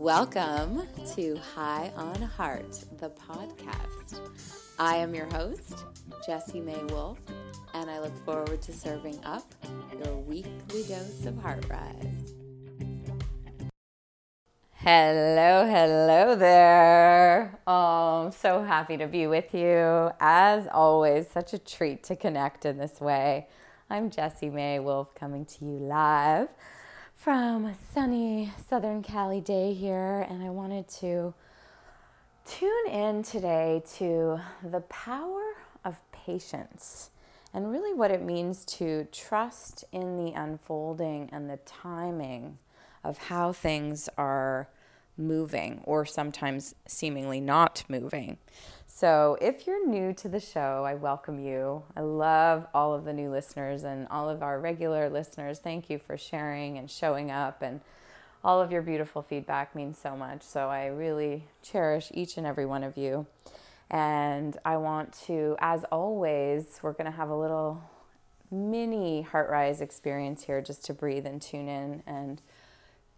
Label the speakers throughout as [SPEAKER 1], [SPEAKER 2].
[SPEAKER 1] Welcome to High on Heart, the podcast. I am your host, Jessie May Wolf, and I look forward to serving up your weekly dose of Heart Rise. Hello, hello there. Oh, I'm so happy to be with you. As always, such a treat to connect in this way. I'm Jessie May Wolf coming to you live from a sunny Southern Cali day here, and I wanted to tune in today to the power of patience and really what it means to trust in the unfolding and the timing of how things are moving or sometimes seemingly not moving. So, if you're new to the show, I welcome you. I love all of the new listeners and all of our regular listeners. Thank you for sharing and showing up, and all of your beautiful feedback means so much. So, I really cherish each and every one of you. And I want to, as always, we're going to have a little mini heart rise experience here just to breathe and tune in and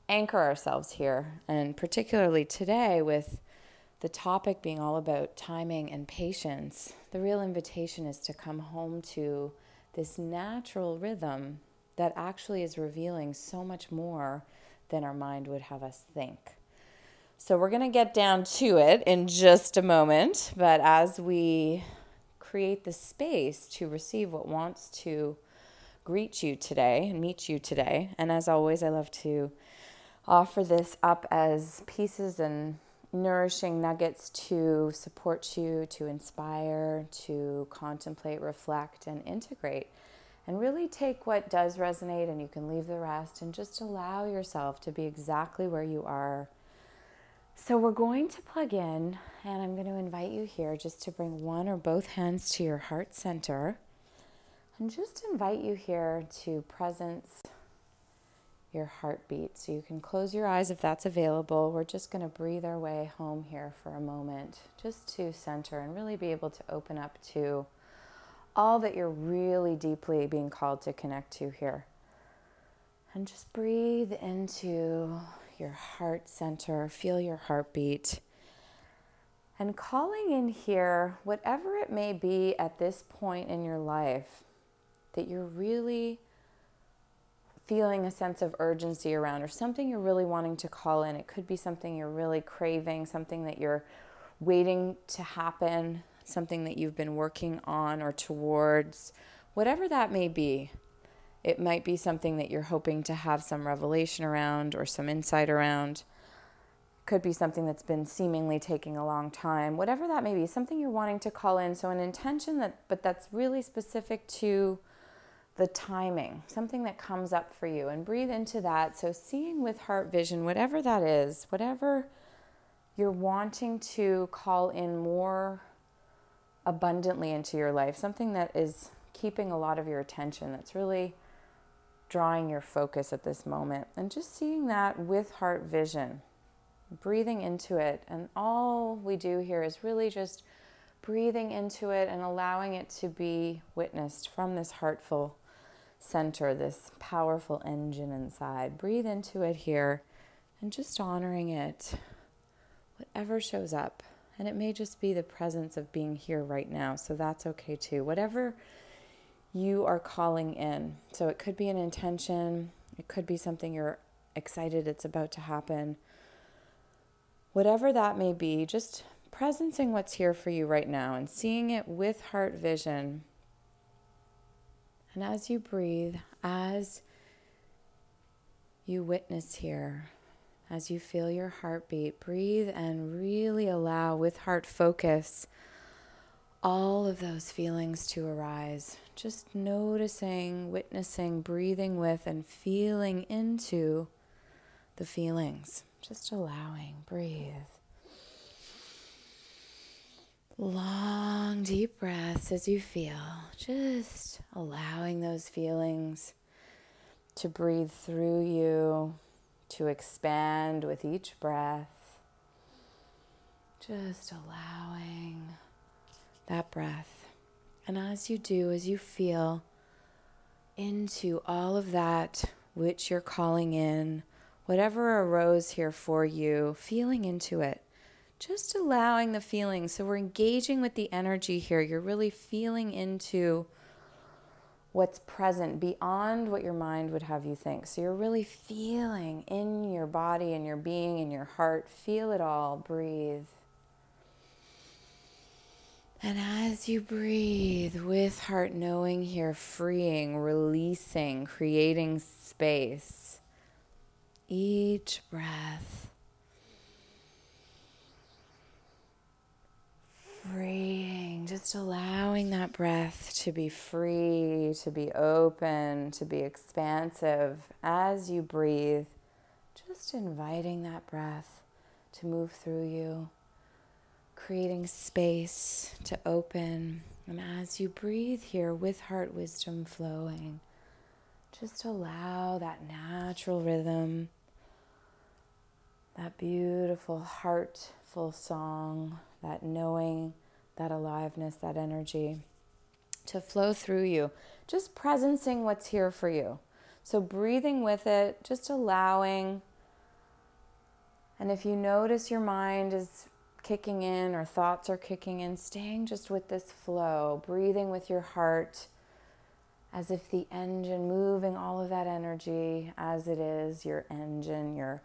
[SPEAKER 1] anchor ourselves here. And particularly today, with the topic being all about timing and patience, the real invitation is to come home to this natural rhythm that actually is revealing so much more than our mind would have us think. So, we're going to get down to it in just a moment, but as we create the space to receive what wants to greet you today and meet you today, and as always, I love to offer this up as pieces and nourishing nuggets to support you, to inspire, to contemplate, reflect, and integrate. And really take what does resonate and you can leave the rest and just allow yourself to be exactly where you are. So, we're going to plug in, and I'm going to invite you here just to bring one or both hands to your heart center and just invite you here to presence your heartbeat. So you can close your eyes if that's available. We're just going to breathe our way home here for a moment, just to center and really be able to open up to all that you're really deeply being called to connect to here. And just breathe into your heart center, feel your heartbeat. And calling in here, whatever it may be at this point in your life that you're really feeling a sense of urgency around or something you're really wanting to call in. It could be something you're really craving, something that you're waiting to happen, something that you've been working on or towards, whatever that may be. It might be something that you're hoping to have some revelation around or some insight around. Could be something that's been seemingly taking a long time. Whatever that may be, something you're wanting to call in. So an intention that but that's really specific to the timing, something that comes up for you, and breathe into that. So, seeing with heart vision, whatever that is, whatever you're wanting to call in more abundantly into your life, something that is keeping a lot of your attention, that's really drawing your focus at this moment, and just seeing that with heart vision, breathing into it. And all we do here is really just breathing into it and allowing it to be witnessed from this heartful center, this powerful engine inside. Breathe into it here and just honoring it, whatever shows up. And it may just be the presence of being here right now, so that's okay too. Whatever you are calling in. So it could be an intention, it could be something you're excited it's about to happen. Whatever that may be, just presencing what's here for you right now and seeing it with heart vision and as you breathe, as you witness here, as you feel your heartbeat, breathe and really allow with heart focus all of those feelings to arise. Just noticing, witnessing, breathing with, and feeling into the feelings. Just allowing, breathe. Long, deep breaths as you feel, just allowing those feelings to breathe through you, to expand with each breath. Just allowing that breath. And as you do, as you feel into all of that which you're calling in, whatever arose here for you, feeling into it. Just allowing the feeling. So we're engaging with the energy here. You're really feeling into what's present beyond what your mind would have you think. So you're really feeling in your body and your being and your heart. Feel it all. Breathe. And as you breathe with heart knowing here, freeing, releasing, creating space, each breath, freeing, just allowing that breath to be free, to be open, to be expansive as you breathe, just inviting that breath to move through you creating space to open. And as you breathe here with heart wisdom flowing, just allow that natural rhythm, that beautiful heartful song, that knowing, that aliveness, that energy to flow through you. Just presencing what's here for you. So breathing with it, just allowing. And if you notice your mind is kicking in or thoughts are kicking in, staying just with this flow, breathing with your heart as if the engine, moving all of that energy as it is, your engine, your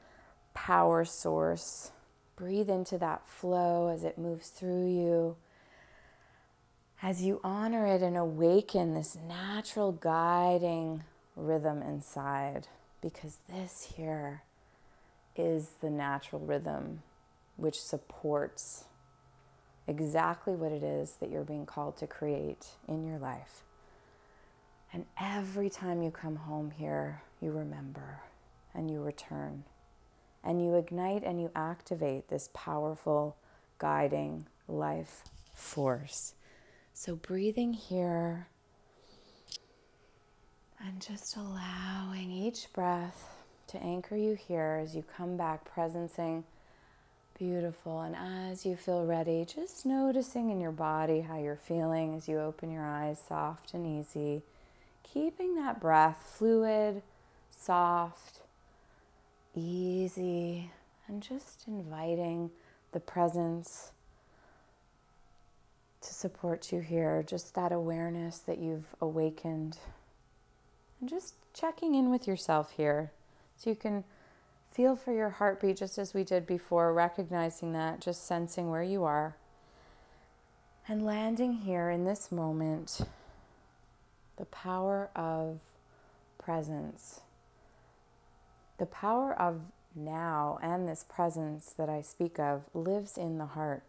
[SPEAKER 1] power source. Breathe into that flow as it moves through you. As you honor it and awaken this natural guiding rhythm inside, because this here is the natural rhythm which supports exactly what it is that you're being called to create in your life. And every time you come home here, you remember and you return and you ignite and you activate this powerful guiding life force. So, breathing here and just allowing each breath to anchor you here as you come back, presencing Beautiful. And as you feel ready, just noticing in your body how you're feeling as you open your eyes, soft and easy. Keeping that breath fluid, soft, easy, and just inviting the presence to support you here. Just that awareness that you've awakened. And just checking in with yourself here so you can Feel for your heartbeat just as we did before, recognizing that, just sensing where you are. And landing here in this moment, the power of presence, the power of now and this presence that I speak of lives in the heart.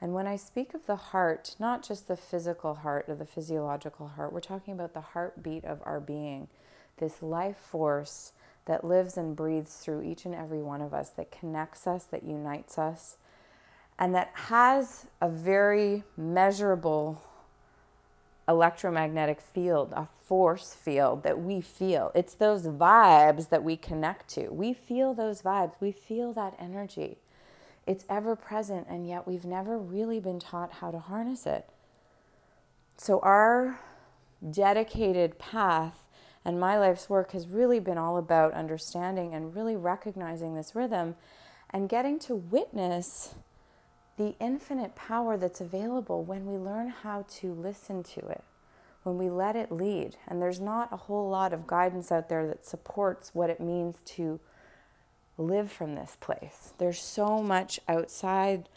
[SPEAKER 1] And when I speak of the heart, not just the physical heart or the physiological heart, we're talking about the heartbeat of our being, this life force that lives and breathes through each and every one of us, that connects us, that unites us, and that has a very measurable electromagnetic field, a force field that we feel. It's those vibes that we connect to. We feel those vibes, we feel that energy. It's ever present, and yet we've never really been taught how to harness it. So, our dedicated path and my life's work has really been all about understanding and really recognizing this rhythm and getting to witness the infinite power that's available when we learn how to listen to it, when we let it lead. And there's not a whole lot of guidance out there that supports what it means to live from this place. There's so much outside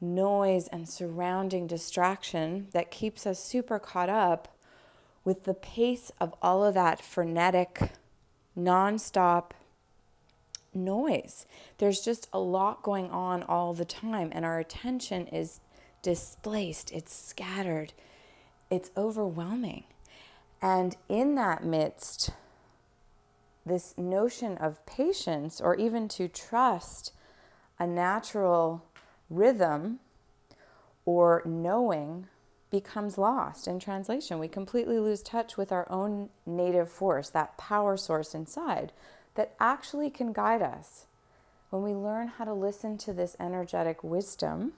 [SPEAKER 1] noise and surrounding distraction that keeps us super caught up with the pace of all of that frenetic, nonstop noise. There's just a lot going on all the time, and our attention is displaced, it's scattered, it's overwhelming. And in that midst, this notion of patience, or even to trust a natural rhythm or knowing becomes lost in translation. We completely lose touch with our own native force, that power source inside that actually can guide us. When we learn how to listen to this energetic wisdom,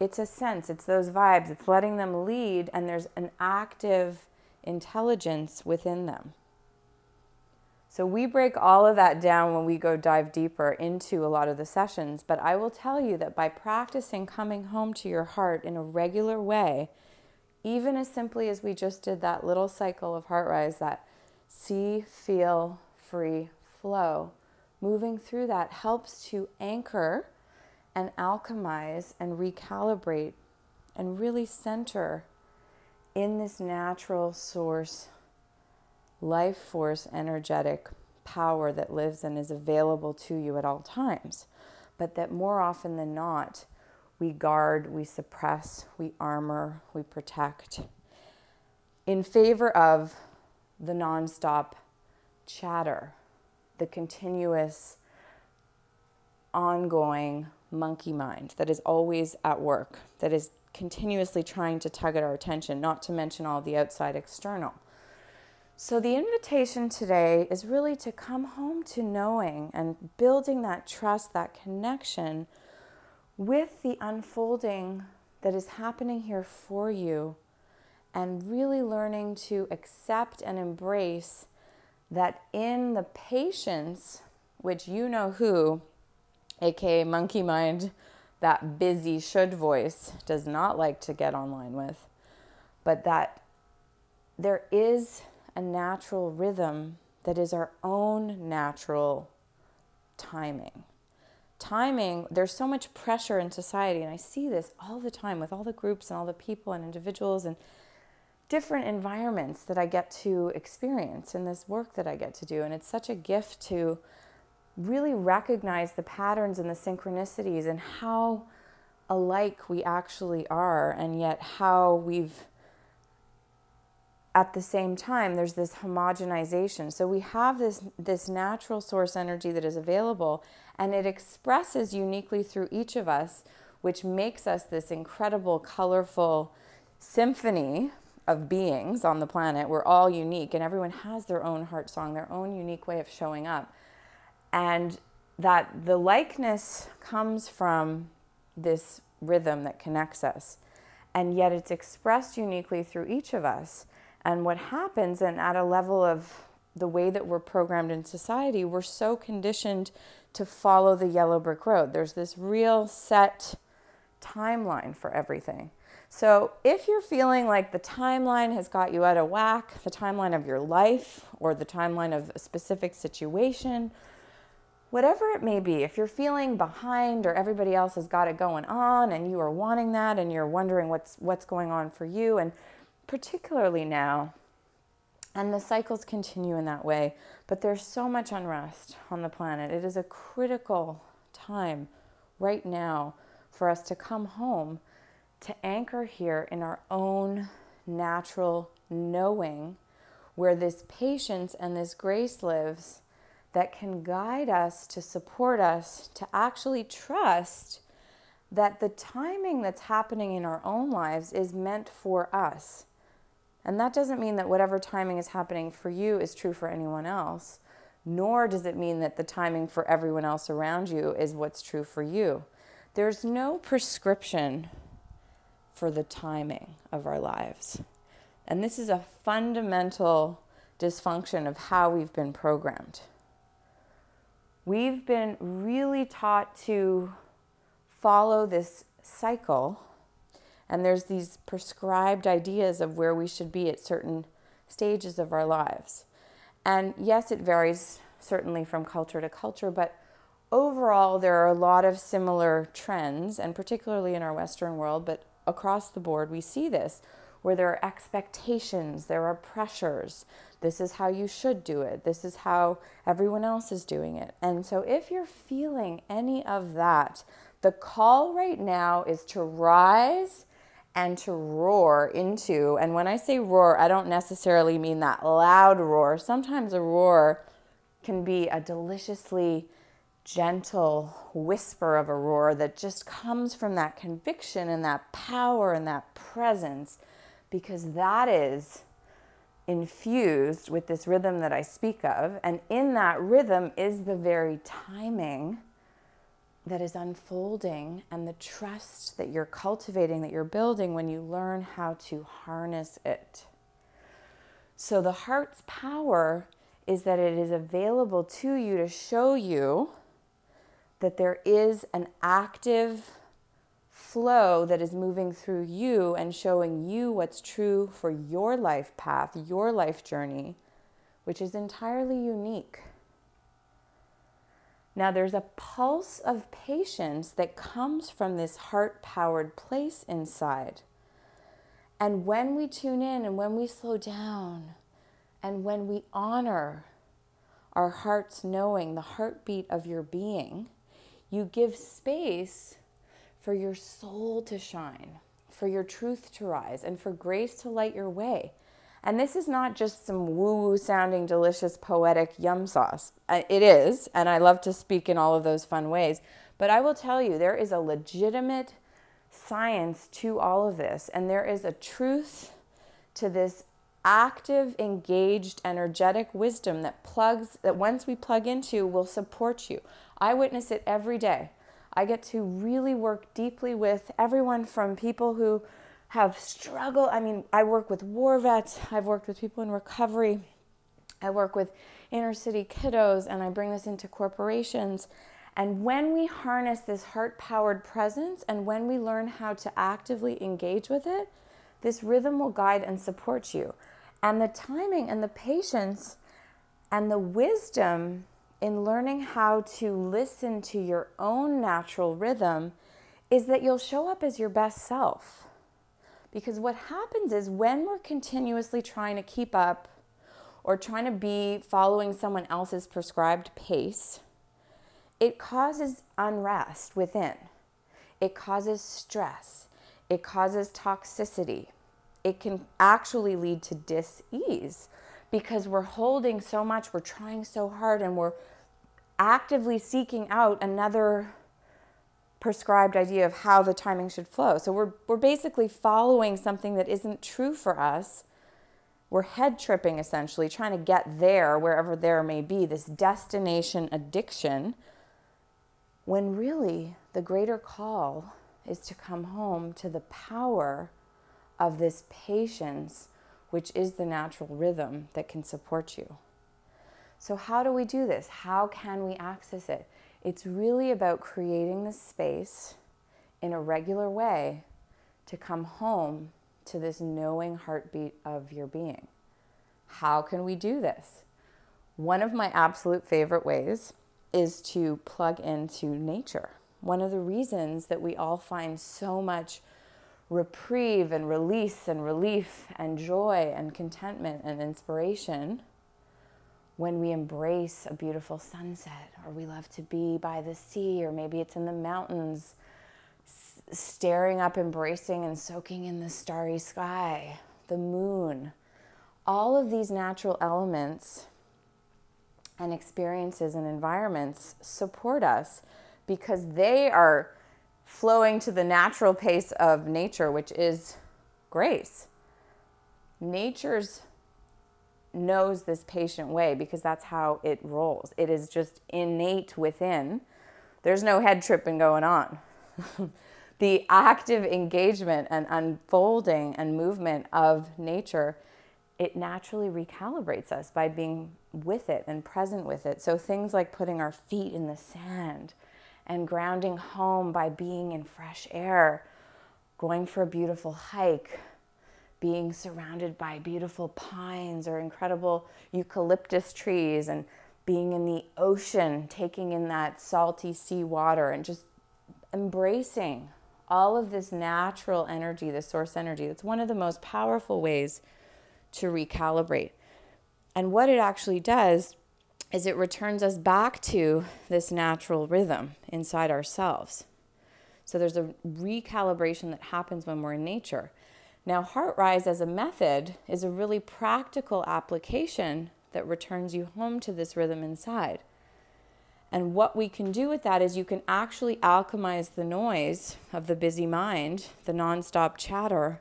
[SPEAKER 1] it's a sense, it's those vibes, it's letting them lead, and there's an active intelligence within them. So we break all of that down when we go dive deeper into a lot of the sessions. But I will tell you that by practicing coming home to your heart in a regular way, even as simply as we just did that little cycle of heart rise, that see, feel, free, flow, moving through that helps to anchor and alchemize and recalibrate and really center in this natural source life force, energetic power that lives and is available to you at all times. But that more often than not, we guard, we suppress, we armor, we protect in favor of the nonstop chatter, the continuous, ongoing monkey mind that is always at work, that is continuously trying to tug at our attention, not to mention all the outside external. So, the invitation today is really to come home to knowing and building that trust, that connection with the unfolding that is happening here for you, and really learning to accept and embrace that in the patience, which you know who, aka monkey mind, that busy should voice does not like to get online with, but that there is a natural rhythm that is our own natural timing. Timing, there's so much pressure in society, and I see this all the time with all the groups and all the people and individuals and different environments that I get to experience in this work that I get to do. And it's such a gift to really recognize the patterns and the synchronicities and how alike we actually are, and yet how we've at the same time there's this homogenization so we have this this natural source energy that is available and it expresses uniquely through each of us which makes us this incredible colorful symphony of beings on the planet we're all unique and everyone has their own heart song their own unique way of showing up and that the likeness comes from this rhythm that connects us and yet it's expressed uniquely through each of us and what happens, and at a level of the way that we're programmed in society, we're so conditioned to follow the yellow brick road. There's this real set timeline for everything. So, if you're feeling like the timeline has got you out of whack, the timeline of your life or the timeline of a specific situation, whatever it may be, if you're feeling behind or everybody else has got it going on and you are wanting that and you're wondering what's what's going on for you and particularly now. And the cycles continue in that way, but there's so much unrest on the planet. It is a critical time right now for us to come home to anchor here in our own natural knowing where this patience and this grace lives that can guide us to support us to actually trust that the timing that's happening in our own lives is meant for us. And that doesn't mean that whatever timing is happening for you is true for anyone else, nor does it mean that the timing for everyone else around you is what's true for you. There's no prescription for the timing of our lives. And this is a fundamental dysfunction of how we've been programmed. We've been really taught to follow this cycle and there's these prescribed ideas of where we should be at certain stages of our lives. And yes, it varies certainly from culture to culture, but overall, there are a lot of similar trends, and particularly in our Western world, but across the board, we see this where there are expectations, there are pressures. This is how you should do it, this is how everyone else is doing it. And so, if you're feeling any of that, the call right now is to rise and to roar into. And when I say roar, I don't necessarily mean that loud roar. Sometimes a roar can be a deliciously gentle whisper of a roar that just comes from that conviction and that power and that presence because that is infused with this rhythm that I speak of. And in that rhythm is the very timing that is unfolding and the trust that you're cultivating, that you're building when you learn how to harness it. So, the heart's power is that it is available to you to show you that there is an active flow that is moving through you and showing you what's true for your life path, your life journey, which is entirely unique. Now, there's a pulse of patience that comes from this heart powered place inside. And when we tune in and when we slow down and when we honor our heart's knowing, the heartbeat of your being, you give space for your soul to shine, for your truth to rise, and for grace to light your way. And this is not just some woo woo sounding, delicious, poetic yum sauce. Uh, it is, and I love to speak in all of those fun ways. But I will tell you, there is a legitimate science to all of this, and there is a truth to this active, engaged, energetic wisdom that plugs, that once we plug into, will support you. I witness it every day. I get to really work deeply with everyone from people who have struggled. I mean, I work with war vets, I've worked with people in recovery, I work with inner city kiddos, and I bring this into corporations. And when we harness this heart powered presence and when we learn how to actively engage with it, this rhythm will guide and support you. And the timing and the patience and the wisdom in learning how to listen to your own natural rhythm is that you'll show up as your best self. Because what happens is when we're continuously trying to keep up or trying to be following someone else's prescribed pace, it causes unrest within. It causes stress. It causes toxicity. It can actually lead to dis ease because we're holding so much, we're trying so hard, and we're actively seeking out another prescribed idea of how the timing should flow. So we're, we're basically following something that isn't true for us. We're head tripping essentially, trying to get there, wherever there may be, this destination addiction, when really the greater call is to come home to the power of this patience, which is the natural rhythm that can support you. So, how do we do this? How can we access it? It's really about creating the space in a regular way to come home to this knowing heartbeat of your being. How can we do this? One of my absolute favorite ways is to plug into nature. One of the reasons that we all find so much reprieve and release and relief and joy and contentment and inspiration when we embrace a beautiful sunset, or we love to be by the sea, or maybe it's in the mountains, staring up, embracing, and soaking in the starry sky, the moon. All of these natural elements and experiences and environments support us because they are flowing to the natural pace of nature, which is grace. Nature's knows this patient way because that's how it rolls. It is just innate within. There's no head tripping going on. the active engagement and unfolding and movement of nature, it naturally recalibrates us by being with it and present with it. So things like putting our feet in the sand and grounding home by being in fresh air, going for a beautiful hike, being surrounded by beautiful pines or incredible eucalyptus trees and being in the ocean, taking in that salty sea water and just embracing all of this natural energy, the source energy. That's one of the most powerful ways to recalibrate. And what it actually does is it returns us back to this natural rhythm inside ourselves. So there's a recalibration that happens when we're in nature. Now, HeartRise as a method is a really practical application that returns you home to this rhythm inside. And what we can do with that is you can actually alchemize the noise of the busy mind, the nonstop chatter,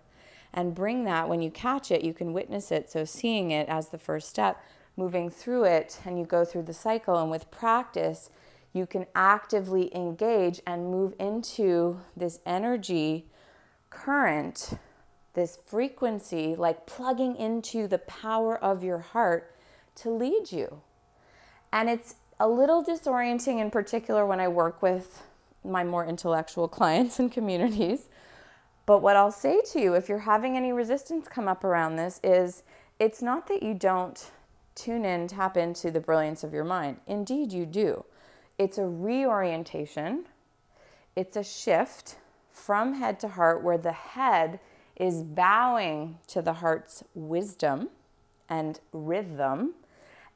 [SPEAKER 1] and bring that when you catch it, you can witness it. So, seeing it as the first step, moving through it, and you go through the cycle. And with practice, you can actively engage and move into this energy current this frequency, like plugging into the power of your heart to lead you. And it's a little disorienting in particular when I work with my more intellectual clients and communities. But what I'll say to you, if you're having any resistance come up around this, is it's not that you don't tune in, tap into the brilliance of your mind. Indeed, you do. It's a reorientation, it's a shift from head to heart where the head is bowing to the heart's wisdom and rhythm.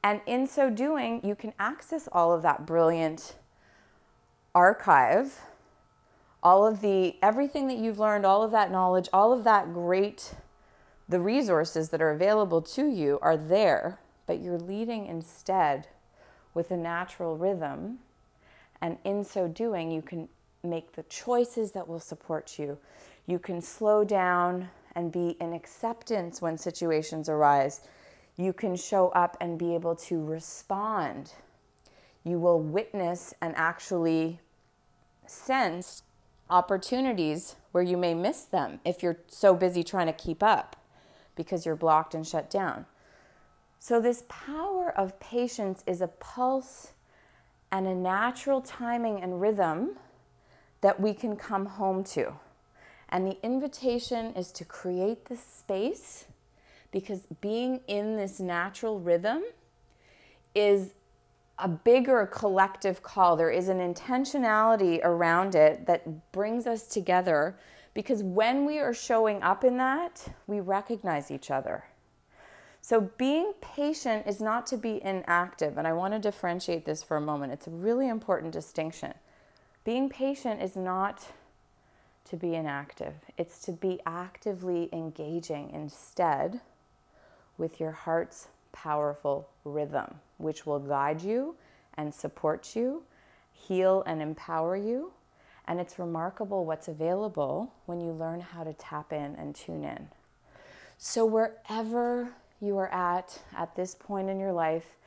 [SPEAKER 1] And in so doing, you can access all of that brilliant archive, all of the everything that you've learned, all of that knowledge, all of that great the resources that are available to you are there, but you're leading instead with a natural rhythm. And in so doing, you can make the choices that will support you. You can slow down and be in acceptance when situations arise. You can show up and be able to respond. You will witness and actually sense opportunities where you may miss them if you're so busy trying to keep up because you're blocked and shut down. So, this power of patience is a pulse and a natural timing and rhythm that we can come home to. And the invitation is to create this space because being in this natural rhythm is a bigger collective call. There is an intentionality around it that brings us together because when we are showing up in that, we recognize each other. So, being patient is not to be inactive, and I want to differentiate this for a moment. It's a really important distinction. Being patient is not to be inactive, it's to be actively engaging instead with your heart's powerful rhythm, which will guide you and support you, heal and empower you. And it's remarkable what's available when you learn how to tap in and tune in. So, wherever you are at at this point in your life,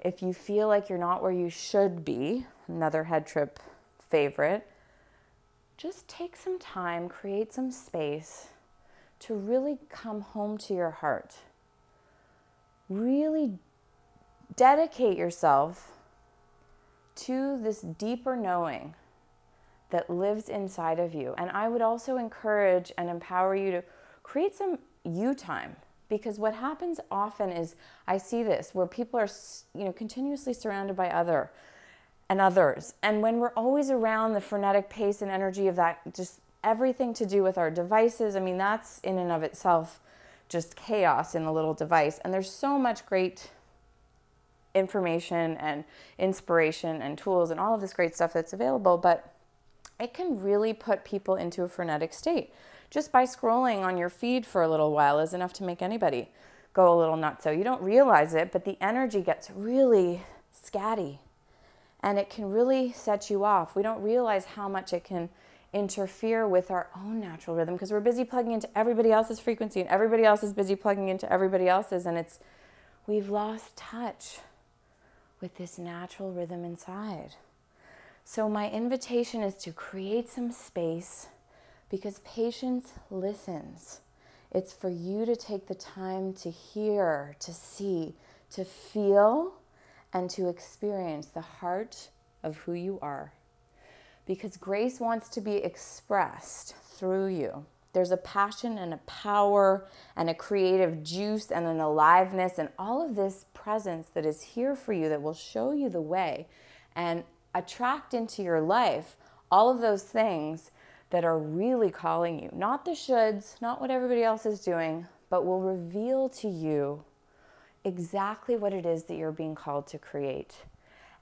[SPEAKER 1] if you feel like you're not where you should be, another head trip favorite, just take some time, create some space to really come home to your heart. Really dedicate yourself to this deeper knowing that lives inside of you. And I would also encourage and empower you to create some you time because what happens often is I see this where people are you know continuously surrounded by other and others. And when we're always around the frenetic pace and energy of that, just everything to do with our devices, I mean, that's in and of itself just chaos in a little device. And there's so much great information and inspiration and tools and all of this great stuff that's available, but it can really put people into a frenetic state. Just by scrolling on your feed for a little while is enough to make anybody go a little nuts. So you don't realize it, but the energy gets really scatty and it can really set you off. We don't realize how much it can interfere with our own natural rhythm because we're busy plugging into everybody else's frequency and everybody else is busy plugging into everybody else's and it's we've lost touch with this natural rhythm inside. So my invitation is to create some space because patience listens. It's for you to take the time to hear, to see, to feel and to experience the heart of who you are. Because grace wants to be expressed through you. There's a passion and a power and a creative juice and an aliveness and all of this presence that is here for you that will show you the way and attract into your life all of those things that are really calling you. Not the shoulds, not what everybody else is doing, but will reveal to you exactly what it is that you're being called to create.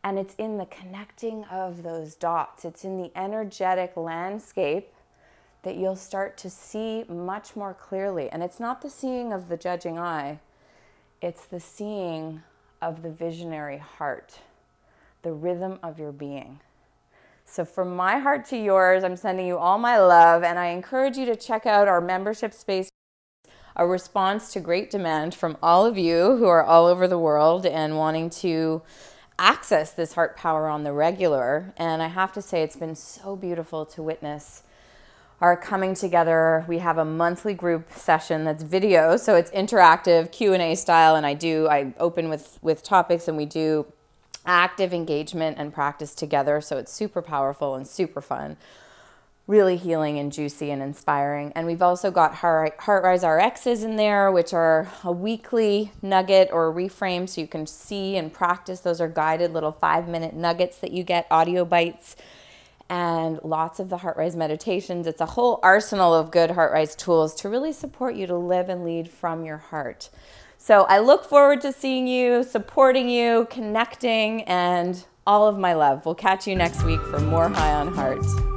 [SPEAKER 1] And it's in the connecting of those dots, it's in the energetic landscape that you'll start to see much more clearly. And it's not the seeing of the judging eye, it's the seeing of the visionary heart, the rhythm of your being. So, from my heart to yours, I'm sending you all my love, and I encourage you to check out our membership space a response to great demand from all of you who are all over the world and wanting to access this heart power on the regular. And I have to say, it's been so beautiful to witness are coming together. We have a monthly group session that's video, so it's interactive Q&A style and I do I open with with topics and we do active engagement and practice together, so it's super powerful and super fun. Really healing and juicy and inspiring. And we've also got Heart, Heartrise RXs in there, which are a weekly nugget or reframe so you can see and practice. Those are guided little five minute nuggets that you get, audio bites and lots of the Heartrise meditations. It's a whole arsenal of good Heartrise tools to really support you to live and lead from your heart. So I look forward to seeing you, supporting you, connecting, and all of my love. We'll catch you next week for more High on Heart.